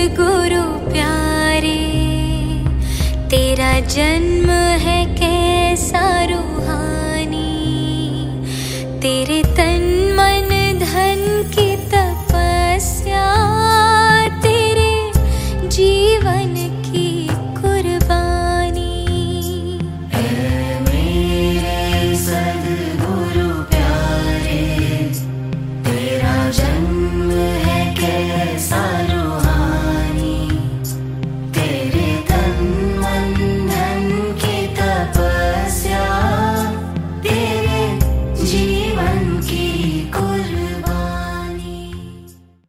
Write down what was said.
सदगुरु प्यारे तेरा जन्म है कैसा रूहानी तेरे तन Jesus.